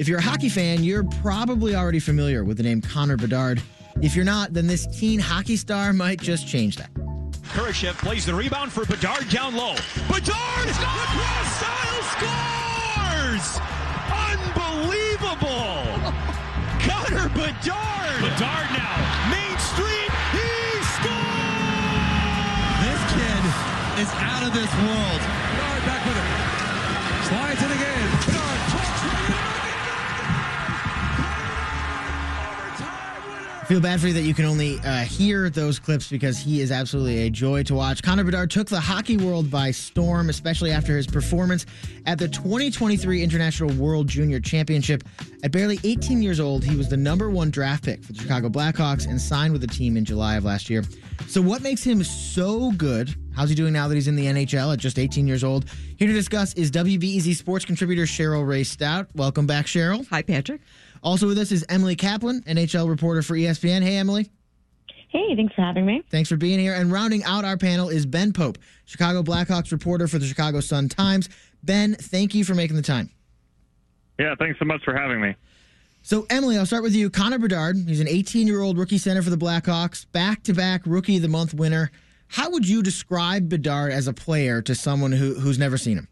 If you're a hockey fan, you're probably already familiar with the name Connor Bedard. If you're not, then this teen hockey star might just change that. Kurashev plays the rebound for Bedard down low. Bedard! Lacrosse style scores! Unbelievable! Connor Bedard! Bedard now. Main Street. He scores! This kid is out of this world. Feel bad for you that you can only uh, hear those clips because he is absolutely a joy to watch. Connor Bedard took the hockey world by storm, especially after his performance at the 2023 International World Junior Championship. At barely 18 years old, he was the number one draft pick for the Chicago Blackhawks and signed with the team in July of last year. So, what makes him so good? How's he doing now that he's in the NHL at just 18 years old? Here to discuss is WBEZ sports contributor Cheryl Raye-Stout. Welcome back, Cheryl. Hi, Patrick. Also with us is Emily Kaplan, NHL reporter for ESPN. Hey, Emily. Hey, thanks for having me. Thanks for being here. And rounding out our panel is Ben Pope, Chicago Blackhawks reporter for the Chicago Sun Times. Ben, thank you for making the time. Yeah, thanks so much for having me. So, Emily, I'll start with you. Connor Bedard, he's an 18 year old rookie center for the Blackhawks, back to back Rookie of the Month winner. How would you describe Bedard as a player to someone who, who's never seen him?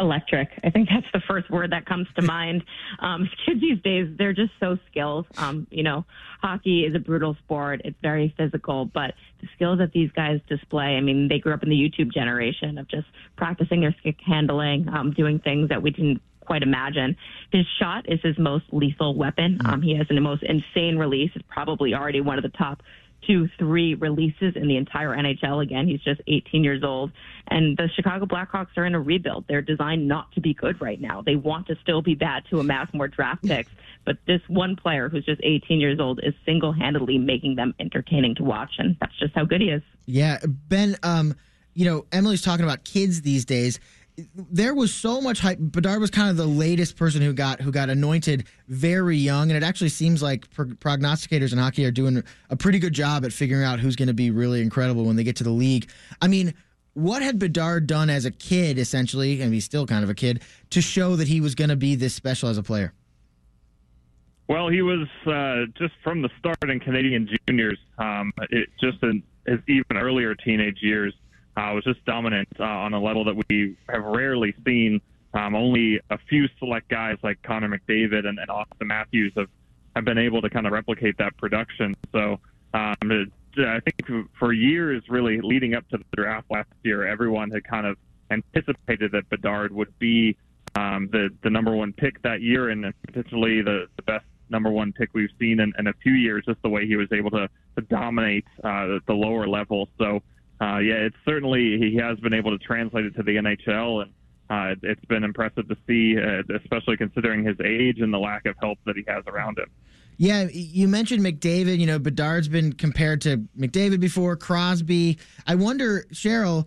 Electric. I think that's the first word that comes to mind. Um, kids these days, they're just so skilled. Um, you know, hockey is a brutal sport. It's very physical, but the skills that these guys display, I mean, they grew up in the YouTube generation of just practicing their stick handling, um, doing things that we didn't quite imagine. His shot is his most lethal weapon. Um, he has the most insane release. It's probably already one of the top two, three releases in the entire NHL. Again, he's just 18 years old. And the Chicago Blackhawks are in a rebuild. They're designed not to be good right now. They want to still be bad to amass more draft picks. But this one player who's just 18 years old is single handedly making them entertaining to watch. And that's just how good he is. Yeah, Ben, um, you know, Emily's talking about kids these days. There was so much hype. Bedard was kind of the latest person who got who got anointed very young, and it actually seems like pro- prognosticators in hockey are doing a pretty good job at figuring out who's going to be really incredible when they get to the league. I mean, what had Bedard done as a kid, essentially, and he's still kind of a kid, to show that he was going to be this special as a player? Well, he was uh, just from the start in Canadian juniors, um, it, just in his even earlier teenage years, uh, was just dominant uh, on a level that we have rarely seen. Um, only a few select guys like Connor McDavid and, and Auston Matthews have, have been able to kind of replicate that production. So um, it, I think for years, really leading up to the draft last year, everyone had kind of anticipated that Bedard would be um, the the number one pick that year and potentially the, the best number one pick we've seen in, in a few years. Just the way he was able to, to dominate uh, the, the lower level. So uh, yeah, it's certainly he has been able to translate it to the NHL, and uh, it's been impressive to see, uh, especially considering his age and the lack of help that he has around him. Yeah, you mentioned McDavid. You know, Bedard's been compared to McDavid before, Crosby. I wonder, Cheryl,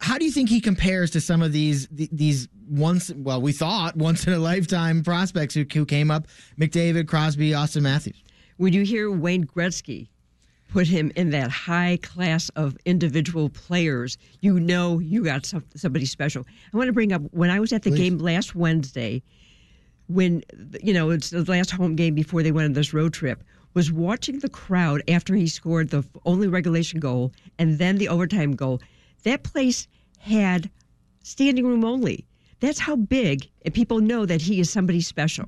how do you think he compares to some of these these once well we thought once in a lifetime prospects who, who came up McDavid, Crosby, Auston Matthews? When you hear Wayne Gretzky put him in that high class of individual players, you know you got some, somebody special. I want to bring up when I was at the Please. game last Wednesday, when you know it's the last home game before they went on this road trip. Was watching the crowd after he scored the only regulation goal and then the overtime goal. That place had standing room only. That's how big, and people know that he is somebody special.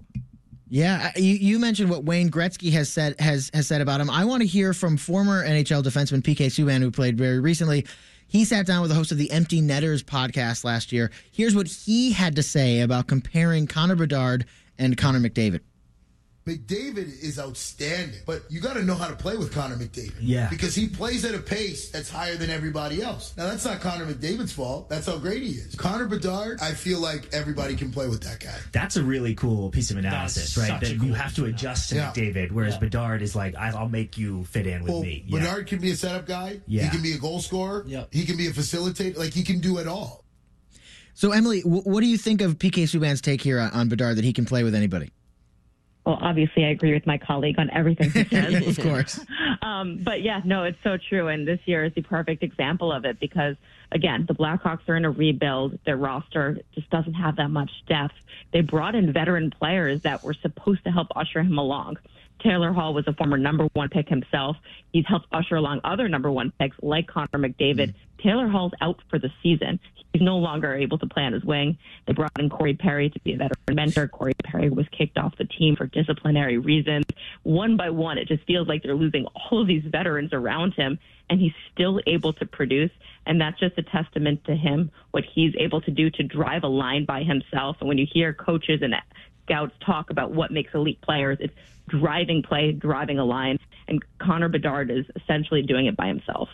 Yeah, you, you mentioned what Wayne Gretzky has said has has said about him. I want to hear from former NHL defenseman PK Subban, who played very recently. He sat down with the host of the Empty Netters podcast last year. Here's what he had to say about comparing Connor Bedard and Connor McDavid. McDavid is outstanding, but you got to know how to play with Connor McDavid. Yeah. Because he plays at a pace that's higher than everybody else. Now, that's not Connor McDavid's fault. That's how great he is. Connor Bedard, I feel like everybody can play with that guy. That's a really cool piece of analysis, That's right? That cool you have to adjust to Yeah. McDavid, whereas Yeah. Bedard is like, I- I'll make you fit in with Well, me. Yeah. Bedard can be a setup guy. Yeah. He can be a goal scorer. Yep. He can be a facilitator. Like, he can do it all. So, Emily, w- what do you think of PK Subban's take here on, on Bedard that he can play with anybody? Well, obviously, I agree with my colleague on everything he says. of course. Um, but yeah, no, it's so true. And this year is the perfect example of it because, again, the Blackhawks are in a rebuild. Their roster just doesn't have that much depth. They brought in veteran players that were supposed to help usher him along. Taylor Hall was a former number one pick himself. He's helped usher along other number one picks like Connor McDavid. Taylor Hall's out for the season. He's no longer able to play on his wing. They brought in Corey Perry to be a veteran mentor. Corey Perry was kicked off the team for disciplinary reasons. One by one, it just feels like they're losing all of these veterans around him, and he's still able to produce. And that's just a testament to him, what he's able to do to drive a line by himself. And when you hear coaches and scouts talk about what makes elite players, it's driving play, driving a line. And Connor Bedard is essentially doing it by himself.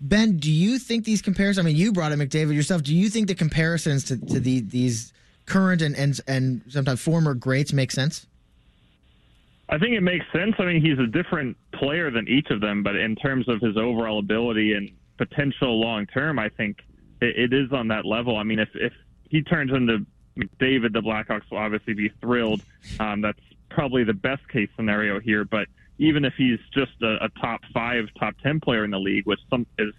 Ben, do you think these comparisons? I mean, you brought up McDavid yourself. Do you think the comparisons to, to the, these current and, and and sometimes former greats make sense? I think it makes sense. I mean, he's a different player than each of them, but in terms of his overall ability and potential long term, I think it, it is on that level. I mean, if if he turns into McDavid, the Blackhawks will obviously be thrilled. Um, that's probably the best case scenario here, but even if he's just a, a top five, top ten player in the league, which some is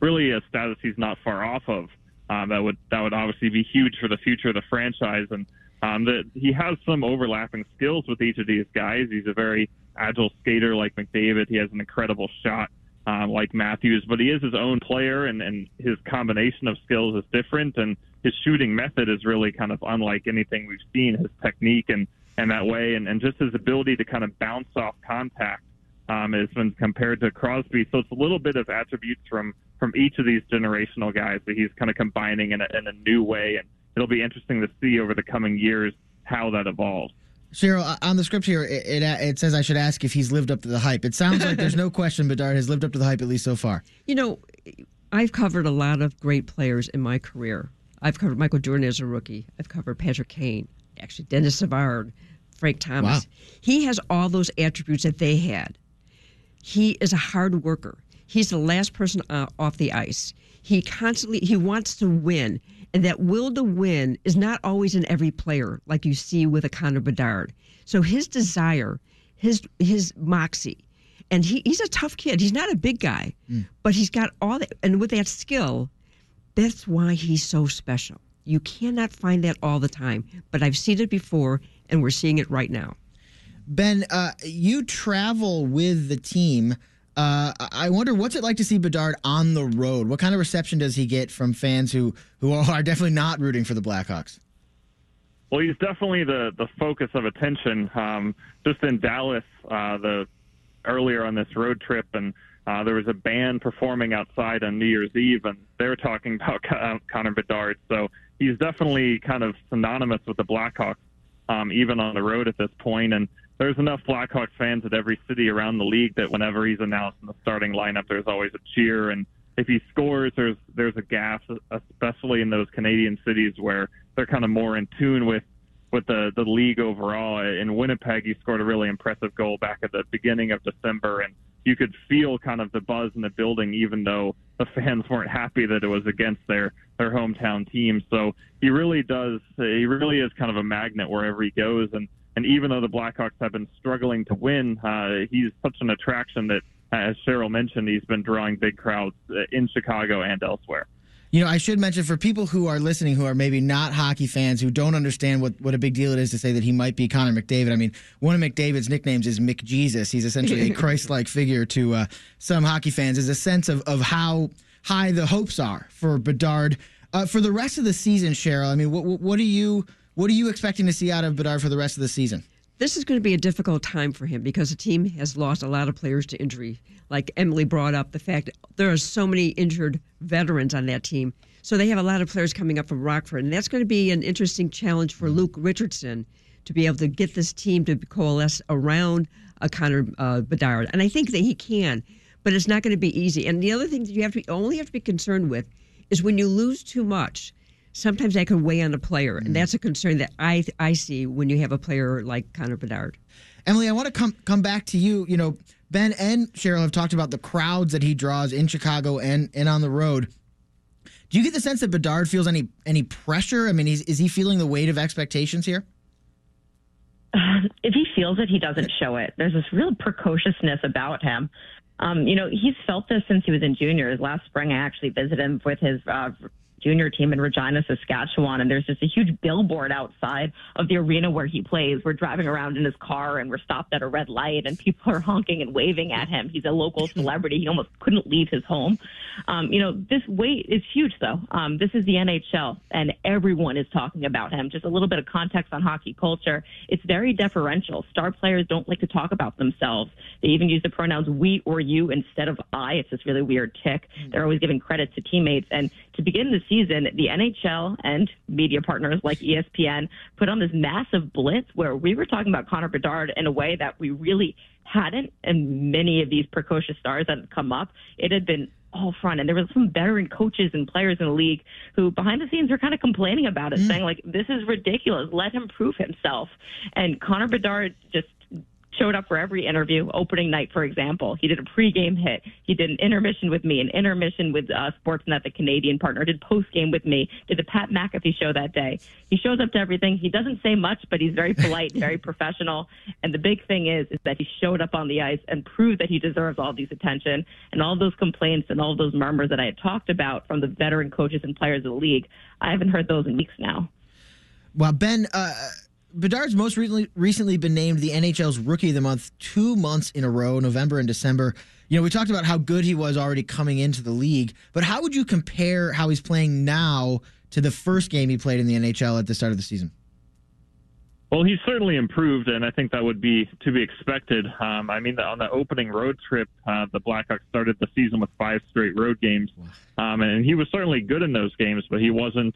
really a status he's not far off of. Um, that would that would obviously be huge for the future of the franchise, and um, that he has some overlapping skills with each of these guys. He's a very agile skater like McDavid. He has an incredible shot um, like Matthews, but he is his own player, and, and his combination of skills is different, and his shooting method is really kind of unlike anything we've seen. His technique and and that way, and, and just his ability to kind of bounce off contact um, has been compared to Crosby. So it's a little bit of attributes from from each of these generational guys that he's kind of combining in a, in a new way, and it'll be interesting to see over the coming years how that evolves. Cheryl, on the script here, it, it, it, says I should ask if he's lived up to the hype. It sounds like there's no question Bedard has lived up to the hype at least so far. You know, I've covered a lot of great players in my career. I've covered Michael Jordan as a rookie. I've covered Patrick Kane, actually Denis Savard, Frank Thomas. Wow. He has all those attributes that they had. He is a hard worker. He's the last person uh, off the ice. He constantly he wants to win, and that will to win is not always in every player, like you see with a Connor Bedard. So his desire, his his moxie, and he, he's a tough kid. He's not a big guy, but he's got all that, and with that skill, that's why he's so special. You cannot find that all the time, but I've seen it before, and we're seeing it right now. Ben, uh, you travel with the team. Uh, I wonder what's it like to see Bedard on the road. What kind of reception does he get from fans who who are definitely not rooting for the Blackhawks? Well, he's definitely the the focus of attention. Um, just in Dallas, uh, the earlier on this road trip, and uh, there was a band performing outside on New Year's Eve, and they were talking about Con- Connor Bedard. So he's definitely kind of synonymous with the Blackhawks, um, even on the road at this point. And there's enough Blackhawks fans at every city around the league that whenever he's announced in the starting lineup, there's always a cheer. And if he scores, there's there's a gas, especially in those Canadian cities where they're kind of more in tune with with the the league overall. In Winnipeg, he scored a really impressive goal back at the beginning of December, and you could feel kind of the buzz in the building, even though the fans weren't happy that it was against their their hometown team. So he really does. He really is kind of a magnet wherever he goes, and and even though the Blackhawks have been struggling to win, uh, he's such an attraction that, as Cheryl mentioned, he's been drawing big crowds uh, in Chicago and elsewhere. You know, I should mention for people who are listening who are maybe not hockey fans who don't understand what, what a big deal it is to say that he might be Connor McDavid. I mean, one of McDavid's nicknames is McJesus. He's essentially a Christ-like figure to uh, some hockey fans. Is a sense of, of how high the hopes are for Bedard uh, for the rest of the season. Cheryl, I mean, what, what, what are you what are you expecting to see out of Bedard for the rest of the season? This is going to be a difficult time for him because the team has lost a lot of players to injury. Like Emily brought up, the fact there are so many injured veterans on that team. So they have a lot of players coming up from Rockford. And that's going to be an interesting challenge for Luke Richardson to be able to get this team to coalesce around a Connor uh, Bedard. And I think that he can, but it's not going to be easy. And the other thing that you have to be, only have to be concerned with is when you lose too much sometimes that can weigh on a player, and that's a concern that I I see when you have a player like Connor Bedard. Emily, I want to come come back to you. You know, Ben and Cheryl have talked about the crowds that he draws in Chicago and and on the road. Do you get the sense that Bedard feels any any pressure? I mean, is, is he feeling the weight of expectations here? if he feels it, he doesn't show it. There's this real precociousness about him. Um, you know, he's felt this since he was in juniors. Last spring, I actually visited him with his uh, junior team in Regina, Saskatchewan, and there's just a huge billboard outside of the arena where he plays. We're driving around in his car and we're stopped at a red light, and people are honking and waving at him. He's a local celebrity. He almost couldn't leave his home. Um, you know, this weight is huge, though. Um, this is the NHL, and everyone is talking about him. Just a little bit of context on hockey culture. It's very deferential. Star players don't like to talk about themselves. They even use the pronouns we or you instead of I. It's this really weird tick. They're always giving credit to teammates. And to begin the season, the NHL and media partners like ESPN put on this massive blitz where we were talking about Connor Bedard in a way that we really hadn't. And many of these precocious stars that had come up, it had been all front. And there were some veteran coaches and players in the league who behind the scenes were kind of complaining about it, mm. saying like, this is ridiculous. Let him prove himself. And Connor Bedard just showed up for every interview. Opening night, for example, he did a pregame hit. He did an intermission with me, an intermission with uh, Sportsnet, the Canadian partner. Did postgame with me. Did the Pat McAfee show that day. He shows up to everything. He doesn't say much, but he's very polite, very professional. And the big thing is, is that he showed up on the ice and proved that he deserves all these attention and all those complaints and all those murmurs that I had talked about from the veteran coaches and players of the league. I haven't heard those in weeks now. Well, Ben, uh, Bedard's most recently recently been named the NHL's Rookie of the Month two months in a row, November and December. You know, we talked about how good he was already coming into the league, but how would you compare how he's playing now to the first game he played in the NHL at the start of the season? Well, he's certainly improved, and I think that would be to be expected. Um, I mean, on the opening road trip, uh, the Blackhawks started the season with five straight road games, um, and he was certainly good in those games, but he wasn't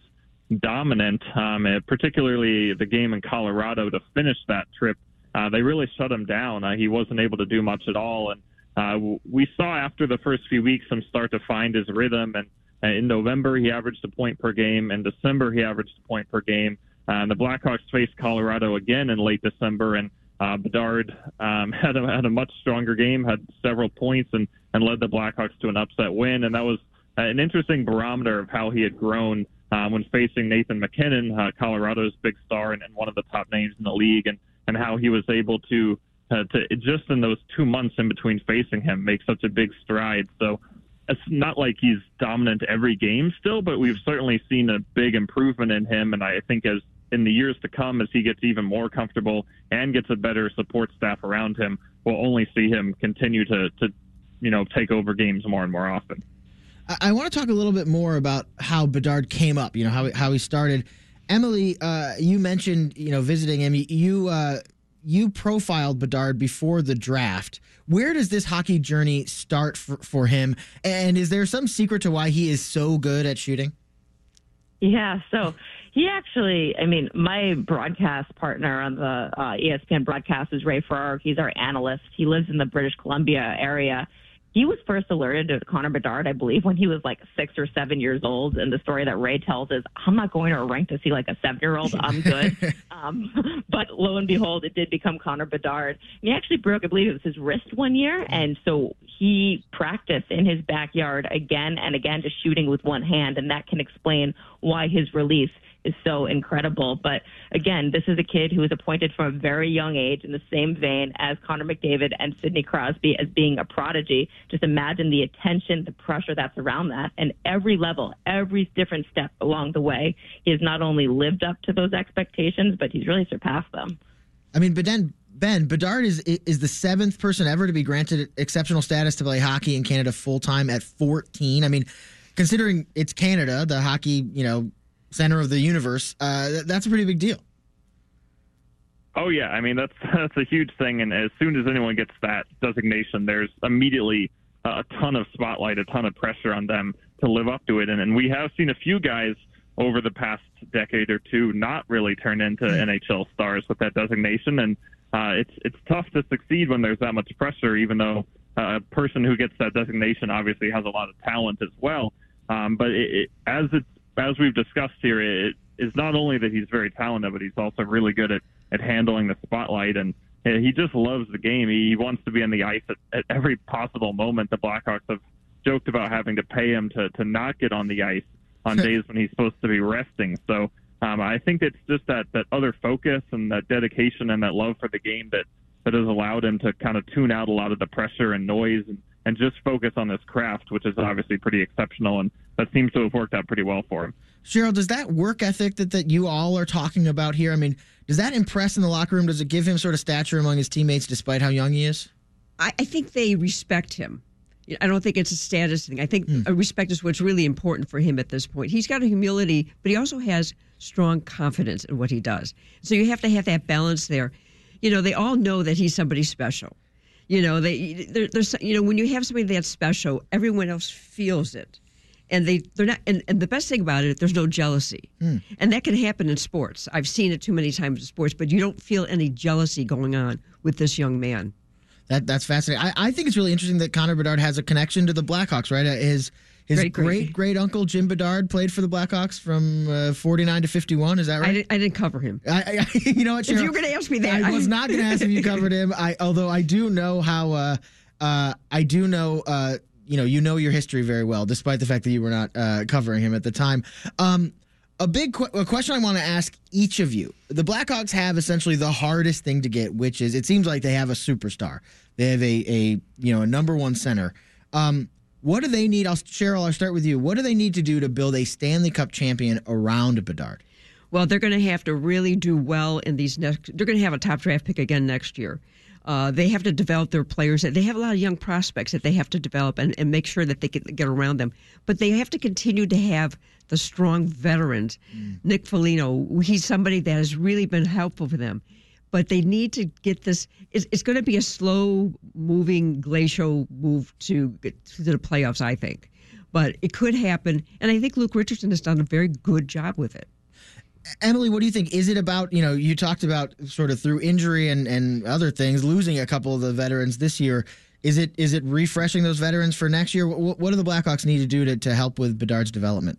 dominant. Um, particularly the game in Colorado to finish that trip, uh, they really shut him down. Uh, he wasn't able to do much at all, and uh, we saw after the first few weeks him start to find his rhythm. And uh, in November, he averaged a point per game. In December, he averaged a point per game. Uh, and the Blackhawks faced Colorado again in late December, and uh, Bedard um, had a had a much stronger game, had several points, and and led the Blackhawks to an upset win. And that was an interesting barometer of how he had grown um, when facing Nathan MacKinnon, uh, Colorado's big star and, and one of the top names in the league, and and how he was able to uh, to just in those two months in between facing him make such a big stride. So it's not like he's dominant every game still, but we've certainly seen a big improvement in him. And I think as in the years to come, as he gets even more comfortable and gets a better support staff around him, we'll only see him continue to, to you know, take over games more and more often. I, I want to talk a little bit more about how Bedard came up. You know how how he started. Emily, uh, you mentioned you know visiting him. You uh, you profiled Bedard before the draft. Where does this hockey journey start for, for him? And is there some secret to why he is so good at shooting? Yeah, so he actually, I mean, my broadcast partner on the uh, ESPN broadcast is Ray Ferraro. He's our analyst. He lives in the British Columbia area. He was first alerted to Connor Bedard, I believe, when he was like six or seven years old. And the story that Ray tells is, I'm not going to a rink to see like a seven year old. I'm good. um, but lo and behold, it did become Connor Bedard. And he actually broke, I believe it was his wrist one year. And so he practiced in his backyard again and again, just shooting with one hand. And that can explain why his release is so incredible. But again, this is a kid who was appointed from a very young age in the same vein as Connor McDavid and Sidney Crosby as being a prodigy. Just imagine the attention, the pressure that's around that. And every level, every different step along the way, he has not only lived up to those expectations, but he's really surpassed them. I mean, but then Ben Bedard is is the seventh person ever to be granted exceptional status to play hockey in Canada full time at 14. I mean, considering it's Canada, the hockey you know center of the universe, uh, that's a pretty big deal. Oh yeah, I mean that's that's a huge thing, and as soon as anyone gets that designation, there's immediately a ton of spotlight, a ton of pressure on them to live up to it, and, and we have seen a few guys over the past decade or two not really turn into NHL stars with that designation, and uh, it's it's tough to succeed when there's that much pressure, even though uh, a person who gets that designation obviously has a lot of talent as well. Um, but it, it, as it's as we've discussed here, it is not only that he's very talented, but he's also really good at, at handling the spotlight. And he just loves the game. He wants to be on the ice at, at every possible moment. The Blackhawks have joked about having to pay him to, to not get on the ice on days when he's supposed to be resting. So um, I think it's just that that other focus and that dedication and that love for the game that that has allowed him to kind of tune out a lot of the pressure and noise and, and just focus on this craft, which is obviously pretty exceptional, and that seems to have worked out pretty well for him. Cheryl, does that work ethic that, that you all are talking about here? I mean, does that impress in the locker room? Does it give him sort of stature among his teammates despite how young he is? I, I think they respect him. I don't think it's a status thing. I think uh respect is what's really important for him at this point. He's got a humility, but he also has strong confidence in what he does. So you have to have that balance there. You know, they all know that he's somebody special. You know, they there, there's you know when you have somebody that's special, everyone else feels it, and they they're not. And, and the best thing about it, there's no jealousy, and that can happen in sports. I've seen it too many times in sports, but you don't feel any jealousy going on with this young man. That that's fascinating. I, I think it's really interesting that Connor Bedard has a connection to the Blackhawks, right? Uh, His his Great, great great. great, uncle Jim Bedard played for the Blackhawks from uh, 49 to 51. Is that I right? didn't, I didn't cover him. I, I, you know what? If you were going to ask me that, I was not going to ask if you covered him. I although I do know how. Uh, uh, I do know. Uh, you know, you know your history very well, despite the fact that you were not uh, covering him at the time. Um, a big que- a question I want to ask each of you: The Blackhawks have essentially the hardest thing to get, which is it seems like they have a superstar. They have a a you know a number one center. Um, what do they need? I'll, Cheryl, I'll start with you. What do they need to do to build a Stanley Cup champion around Bedard? Well, they're going to have to really do well in these next. They're going to have a top draft pick again next year. Uh, they have to develop their players. They have a lot of young prospects that they have to develop and, and make sure that they can get around them. But they have to continue to have the strong veterans. Nick Foligno, he's somebody that has really been helpful for them. But they need to get this. It's, it's going to be a slow moving glacial move to get to the playoffs, I think. But it could happen. And I think Luke Richardson has done a very good job with it. Emily, what do you think? Is it about, you know, you talked about sort of through injury and, and other things, losing a couple of the veterans this year. Is it is it refreshing those veterans for next year? What, what do the Blackhawks need to do to, to help with Bedard's development?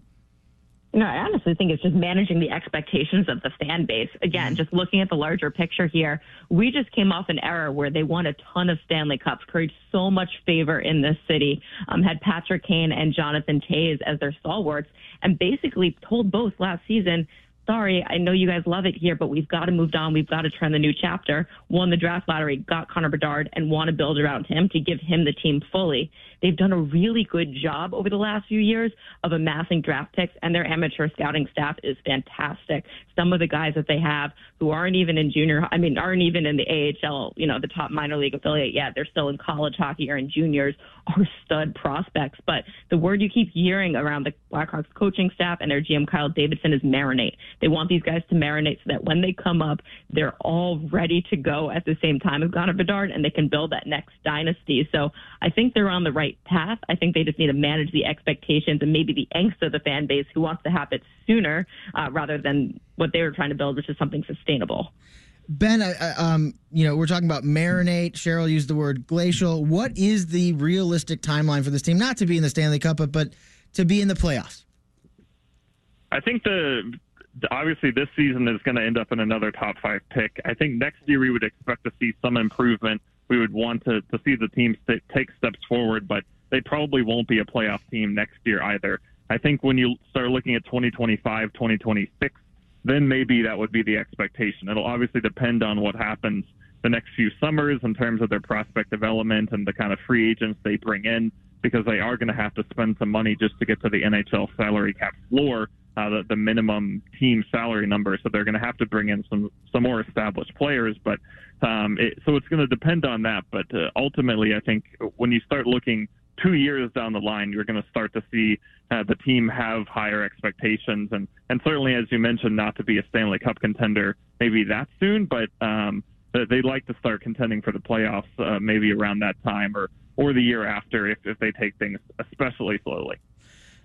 No, I honestly think it's just managing the expectations of the fan base. Again, just looking at the larger picture here, we just came off an era where they won a ton of Stanley Cups, created so much favor in this city, um, had Patrick Kane and Jonathan Toews as their stalwarts, and basically told both last season, sorry, I know you guys love it here, but we've got to move on. We've got to turn the new chapter. Won the draft lottery, got Connor Bedard, and want to build around him to give him the team fully. They've done a really good job over the last few years of amassing draft picks, and their amateur scouting staff is fantastic. Some of the guys that they have who aren't even in junior, I mean, aren't even in the AHL, you know, the top minor league affiliate yet. They're still in college hockey or in juniors, are stud prospects. But the word you keep hearing around the Blackhawks coaching staff and their GM Kyle Davidson is marinate. They want these guys to marinate so that when they come up, they're all ready to go at the same time as Connor Bedard, and they can build that next dynasty. So I think they're on the right path. I think they just need to manage the expectations and maybe the angst of the fan base who wants to have it sooner uh, rather than what they were trying to build, which is something sustainable. Ben, I- I- um, you know, we're talking about marinate. Cheryl used the word glacial. What is the realistic timeline for this team? Not to be in the Stanley Cup, but, but to be in the playoffs. I think the obviously this season is going to end up in another top five pick. I think next year we would expect to see some improvement. We would want to, to see the team st- take steps forward, but they probably won't be a playoff team next year either. I think when you start looking at 2025, 2026, then maybe that would be the expectation. It'll obviously depend on what happens the next few summers in terms of their prospect development and the kind of free agents they bring in, because they are going to have to spend some money just to get to the NHL salary cap floor, uh, the, the minimum team salary number. So they're going to have to bring in some some more established players. But um, it, so it's going to depend on that. But uh, ultimately, I think when you start looking two years down the line, you're going to start to see uh, the team have higher expectations, and and certainly, as you mentioned, not to be a Stanley Cup contender maybe that soon, but um, they'd like to start contending for the playoffs uh, maybe around that time or or the year after if if they take things especially slowly.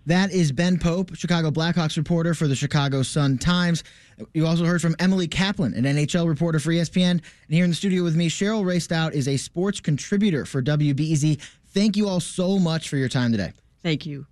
That is Ben Pope, Chicago Blackhawks reporter for the Chicago Sun Times. You also heard from Emily Kaplan, an NHL reporter for ESPN. And here in the studio with me, Cheryl Raye-Stout is a sports contributor for WBEZ. Thank you all so much for your time today. Thank you.